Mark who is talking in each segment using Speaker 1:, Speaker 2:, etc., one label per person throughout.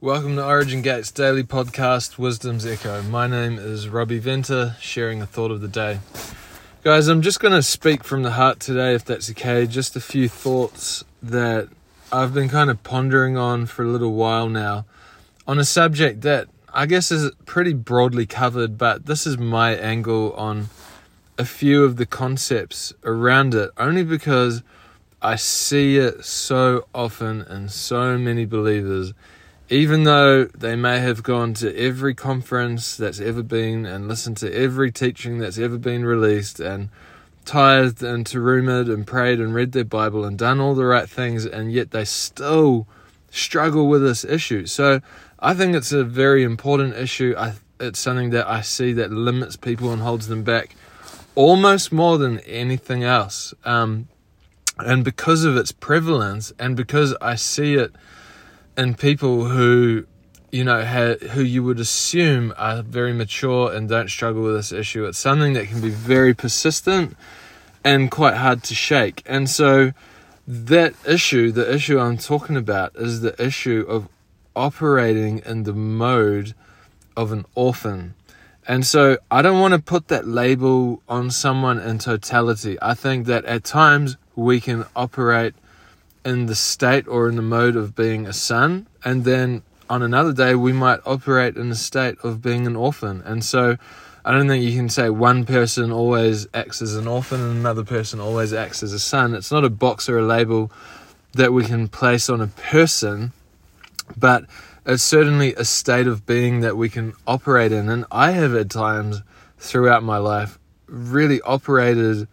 Speaker 1: Welcome to Origin Gates Daily Podcast Wisdom's Echo. My name is Robbie Venter, sharing a thought of the day. Guys, I'm just going to speak from the heart today, if that's okay. Just a few thoughts that I've been kind of pondering on for a little while now on a subject that I guess is pretty broadly covered, but this is my angle on a few of the concepts around it, only because I see it so often in so many believers even though they may have gone to every conference that's ever been and listened to every teaching that's ever been released and tithed and terumored and prayed and read their Bible and done all the right things, and yet they still struggle with this issue. So I think it's a very important issue. I, it's something that I see that limits people and holds them back almost more than anything else. Um, and because of its prevalence, and because I see it and people who you know ha- who you would assume are very mature and don't struggle with this issue it's something that can be very persistent and quite hard to shake. And so that issue the issue i'm talking about is the issue of operating in the mode of an orphan. And so i don't want to put that label on someone in totality. I think that at times we can operate in the state or in the mode of being a son, and then on another day we might operate in the state of being an orphan. And so I don't think you can say one person always acts as an orphan and another person always acts as a son. It's not a box or a label that we can place on a person, but it's certainly a state of being that we can operate in. And I have at times throughout my life really operated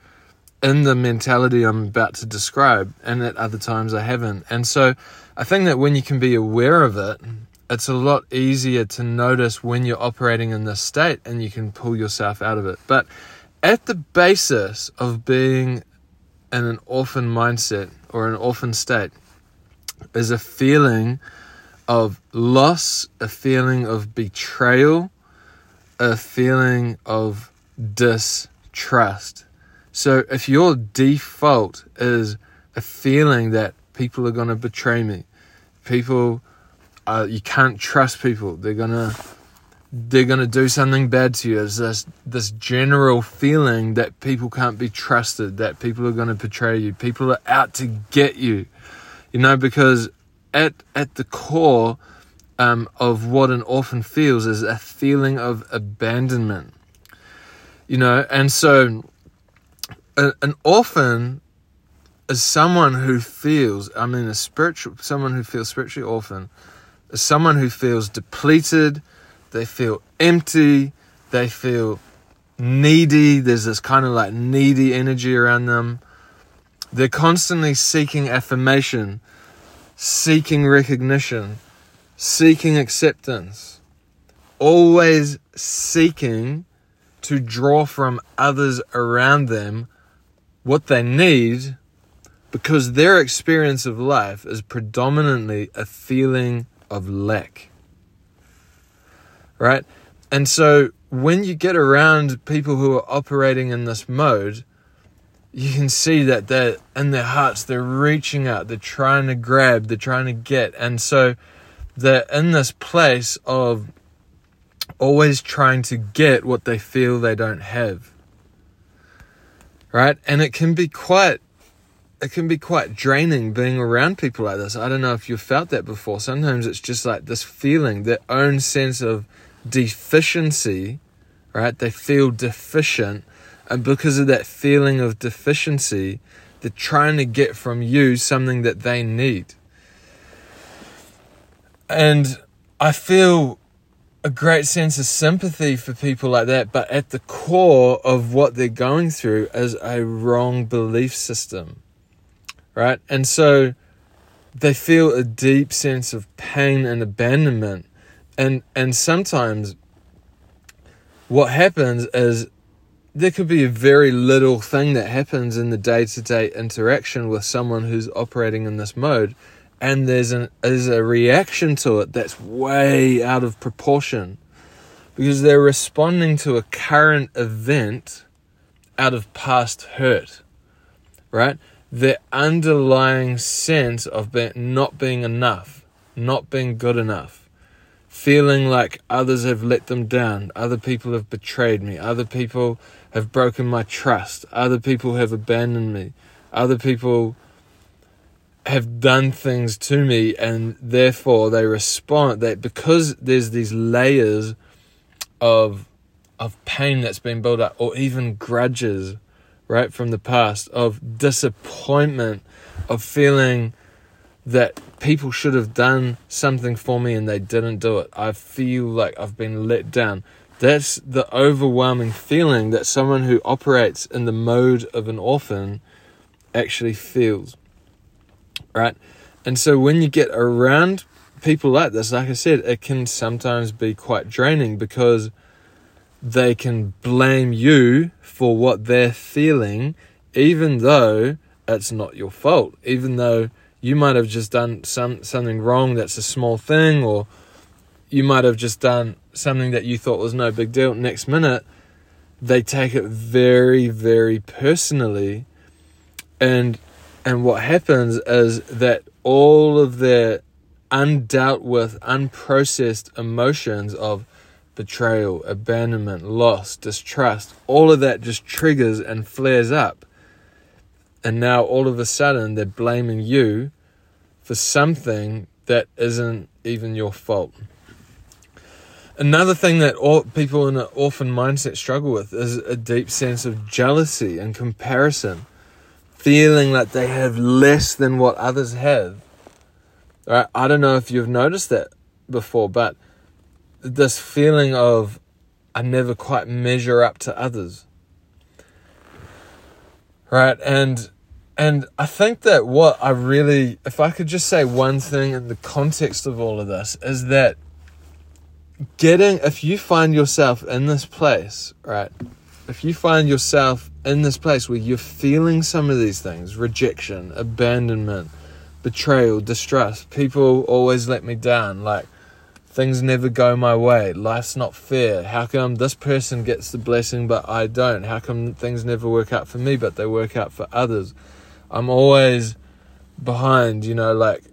Speaker 1: in the mentality I'm about to describe, and at other times I haven't. And so I think that when you can be aware of it, it's a lot easier to notice when you're operating in this state and you can pull yourself out of it. But at the basis of being in an orphan mindset or an orphan state is a feeling of loss, a feeling of betrayal, a feeling of distrust. So if your default is a feeling that people are going to betray me, people, uh, you can't trust people. They're gonna, they're gonna do something bad to you. There's this this general feeling that people can't be trusted. That people are going to betray you. People are out to get you. You know, because at at the core um, of what an orphan feels is a feeling of abandonment. You know, and so an orphan is someone who feels, I mean, a spiritual, someone who feels spiritually orphan, is someone who feels depleted, they feel empty, they feel needy. There's this kind of like needy energy around them. They're constantly seeking affirmation, seeking recognition, seeking acceptance, always seeking to draw from others around them what they need because their experience of life is predominantly a feeling of lack. Right? And so when you get around people who are operating in this mode, you can see that they're in their hearts, they're reaching out, they're trying to grab, they're trying to get. And so they're in this place of always trying to get what they feel they don't have right? And it can be quite it can be quite draining being around people like this. I don't know if you've felt that before. Sometimes it's just like this feeling, their own sense of deficiency, right? They feel deficient. And because of that feeling of deficiency, they're trying to get from you something that they need. And I feel a great sense of sympathy for people like that, but at the core of what they're going through is a wrong belief system, right? And so they feel a deep sense of pain and abandonment, and and sometimes what happens is there could be a very little thing that happens in the day to day interaction with someone who's operating in this mode and there's an there's a reaction to it that's way out of proportion because they're responding to a current event out of past hurt right? Their underlying sense of not being enough not being good enough feeling like others have let them down, other people have betrayed me, other people have broken my trust, other people have abandoned me, other people have done things to me and therefore they respond that because there's these layers of of pain that's been built up or even grudges right from the past of disappointment of feeling that people should have done something for me and they didn't do it. I feel like i've been let down. That's the overwhelming feeling that someone who operates in the mode of an orphan actually feels right? And so when you get around people like this, like I said, it can sometimes be quite draining because they can blame you for what they're feeling, even though it's not your fault, even though you might have just done some something wrong that's a small thing, or you might have just done something that you thought was no big deal. Next minute, they take it very, very personally, and and what happens is that all of their undealt with, unprocessed emotions of betrayal, abandonment, loss, distrust, all of that just triggers and flares up. And now all of a sudden they're blaming you for something that isn't even your fault. Another thing that all people in an orphan mindset struggle with is a deep sense of jealousy and comparison feeling like they have less than what others have. Right? I don't know if you've noticed that before, but this feeling of I never quite measure up to others. Right? And and I think that what I really if I could just say one thing in the context of all of this is that getting if you find yourself in this place, right? if you find yourself in this place where you're feeling some of these things rejection, abandonment, betrayal, distrust, people always let me down, like things never go my way, life's not fair. How come this person gets the blessing but I don't? How come things never work out for me but they work out for others? I'm always behind, you know, like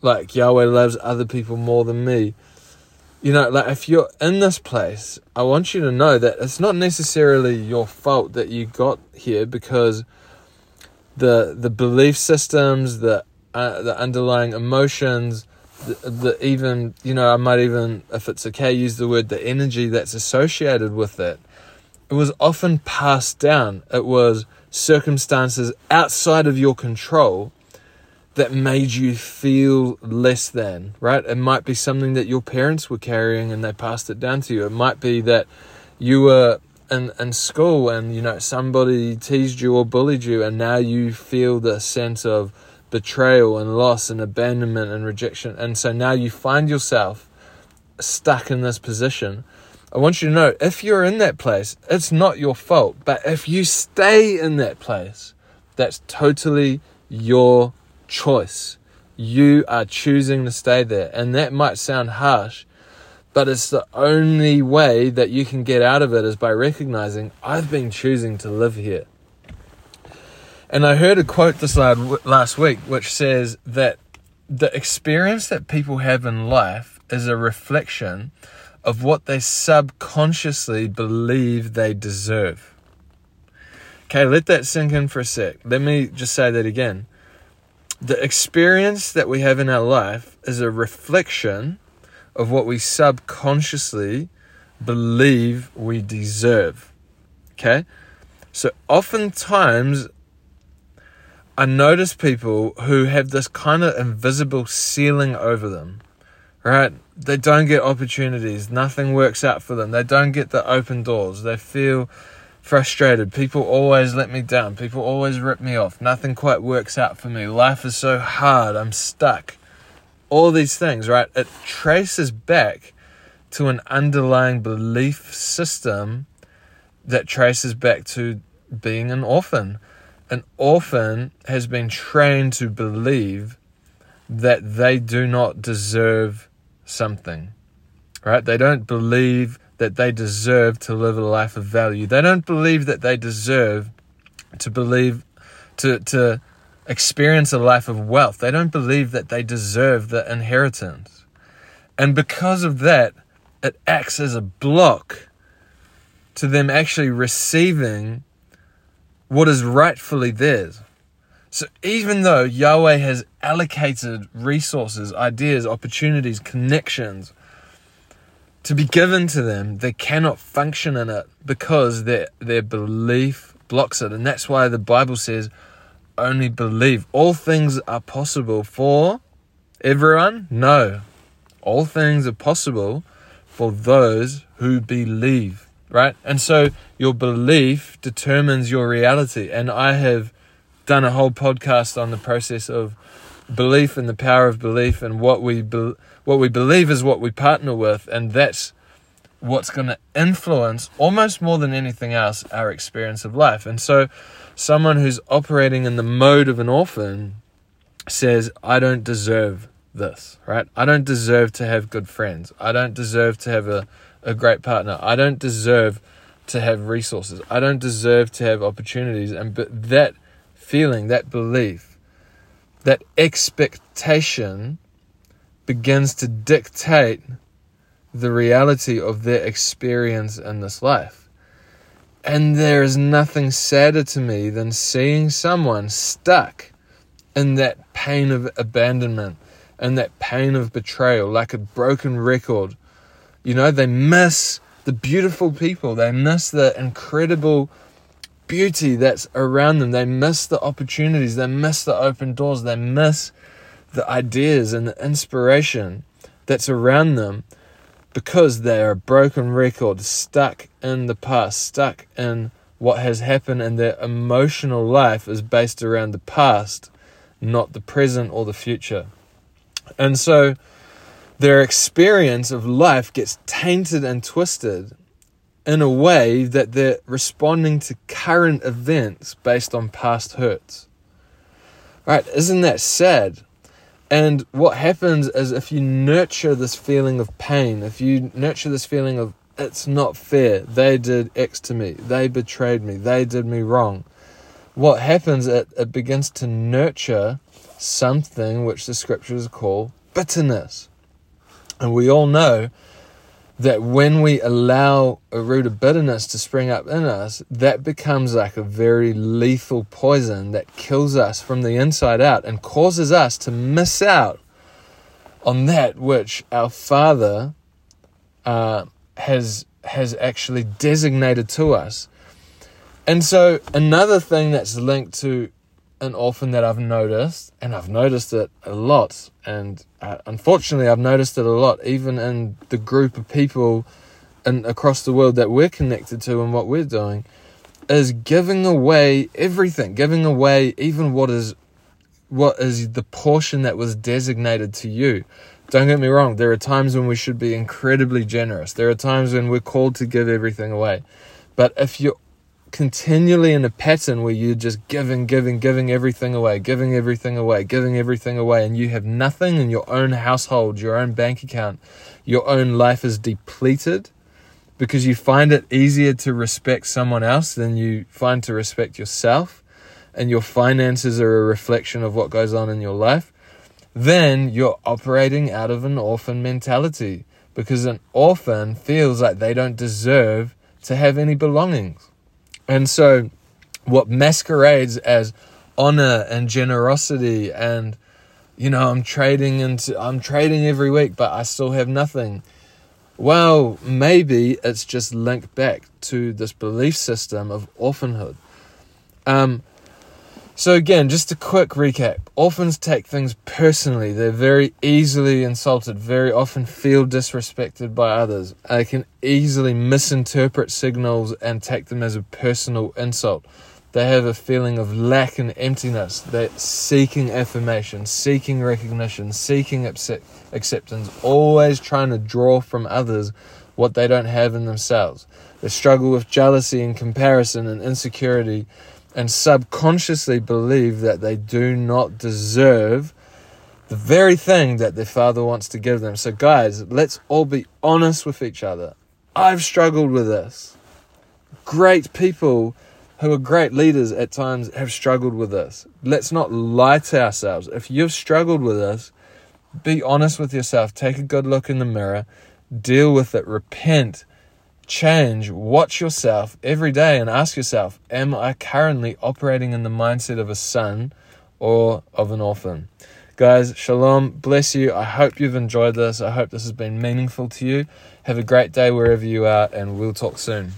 Speaker 1: like Yahweh loves other people more than me you know, like if you're in this place, I want you to know that it's not necessarily your fault that you got here because the the belief systems, the uh, the underlying emotions, the, the even you know, I might even if it's okay use the word the energy that's associated with it. It was often passed down. It was circumstances outside of your control that made you feel less than, right? It might be something that your parents were carrying and they passed it down to you. It might be that you were in, in school and, you know, somebody teased you or bullied you and now you feel the sense of betrayal and loss and abandonment and rejection. And so now you find yourself stuck in this position. I want you to know if you're in that place, it's not your fault. But if you stay in that place, that's totally your choice. You are choosing to stay there. And that might sound harsh, but it's the only way that you can get out of it is by recognizing I've been choosing to live here. And I heard a quote this last week which says that the experience that people have in life is a reflection of what they subconsciously believe they deserve. Okay, let that sink in for a sec. Let me just say that again the experience that we have in our life is a reflection of what we subconsciously believe we deserve. Okay? So oftentimes I notice people who have this kind of invisible ceiling over them, right? They don't get opportunities, nothing works out for them, they don't get the open doors, they feel frustrated. People always let me down. People always rip me off. Nothing quite works out for me. Life is so hard. I'm stuck. All these things, right? It traces back to an underlying belief system that traces back to being an orphan. An orphan has been trained to believe that they do not deserve something, right? They don't believe that they deserve to live a life of value. They don't believe that they deserve to believe to to experience a life of wealth. They don't believe that they deserve the inheritance. And because of that, it acts as a block to them actually receiving what is rightfully theirs. So even though Yahweh has allocated resources, ideas, opportunities, connections to be given to them, they cannot function in it because their their belief blocks it. And that's why the Bible says only believe. All things are possible for everyone? No. All things are possible for those who believe, right? And so your belief determines your reality. And I have done a whole podcast on the process of belief and the power of belief and what we be, what we believe is what we partner with and that's what's going to influence almost more than anything else our experience of life. And so someone who's operating in the mode of an orphan says I don't deserve this, right? I don't deserve to have good friends. I don't deserve to have a, a great partner. I don't deserve to have resources. I don't deserve to have opportunities. And but that feeling, that belief, that expectation begins to dictate the reality of their experience in this life. And there is nothing sadder to me than seeing someone stuck in that pain of abandonment and that pain of betrayal, like a broken record. You know, they miss the beautiful people, they miss the incredible beauty that's around them, they miss the opportunities, they miss the open doors, they miss the ideas and the inspiration that's around them because they are a broken record, stuck in the past, stuck in what has happened, and their emotional life is based around the past, not the present or the future. And so their experience of life gets tainted and twisted in a way that they're responding to current events based on past hurts. Right? Isn't that sad? And what happens is if you nurture this feeling of pain, if you nurture this feeling of it's not fair, they did X to me, they betrayed me, they did me wrong, what happens, it, it begins to nurture something which the scriptures call bitterness. And we all know that when we allow a root of bitterness to spring up in us, that becomes like a very lethal poison that kills us from the inside out and causes us to miss out on that which our Father uh, has has actually designated to us. And so another thing that's linked to an orphan that I've noticed, and I've noticed it a lot, and uh, unfortunately, I've noticed it a lot, even in the group of people and across the world that we're connected to and what we're doing, is giving away everything, giving away even what is what is the portion that was designated to you. Don't get me wrong, there are times when we should be incredibly generous. There are times when we're called to give everything away. But if you're continually in a pattern where you're just giving, giving, giving everything away, giving everything away, giving everything away, and you have nothing in your own household, your own bank account, your own life is depleted because you find it easier to respect someone else than you find to respect yourself, and your finances are a reflection of what goes on in your life, then you're operating out of an orphan mentality because an orphan feels like they don't deserve to have any belongings. And so, what masquerades as honor and generosity and you know i'm trading into i'm trading every week but i still have nothing. Well maybe it's just linked back to this belief system of orphanhood. Um, so, again, just a quick recap. Orphans take things personally. They're very easily insulted, very often feel disrespected by others. They can easily misinterpret signals and take them as a personal insult. They have a feeling of lack and emptiness. They're seeking affirmation, seeking recognition, seeking acceptance, always trying to draw from others what they don't have in themselves. They struggle with jealousy and comparison and insecurity and subconsciously believe that they do not deserve the very thing that their father wants to give them. So, guys, let's all be honest with each other. I've struggled with this. Great people who are great leaders at times have struggled with this. Let's not lie to ourselves. If you've struggled with this, be honest with yourself. Take a good look in the mirror. Deal with it. Repent. Change. Watch yourself every day and ask yourself Am I currently operating in the mindset of a son or of an orphan? Guys, shalom. Bless you. I hope you've enjoyed this. I hope this has been meaningful to you. Have a great day wherever you are, and we'll talk soon.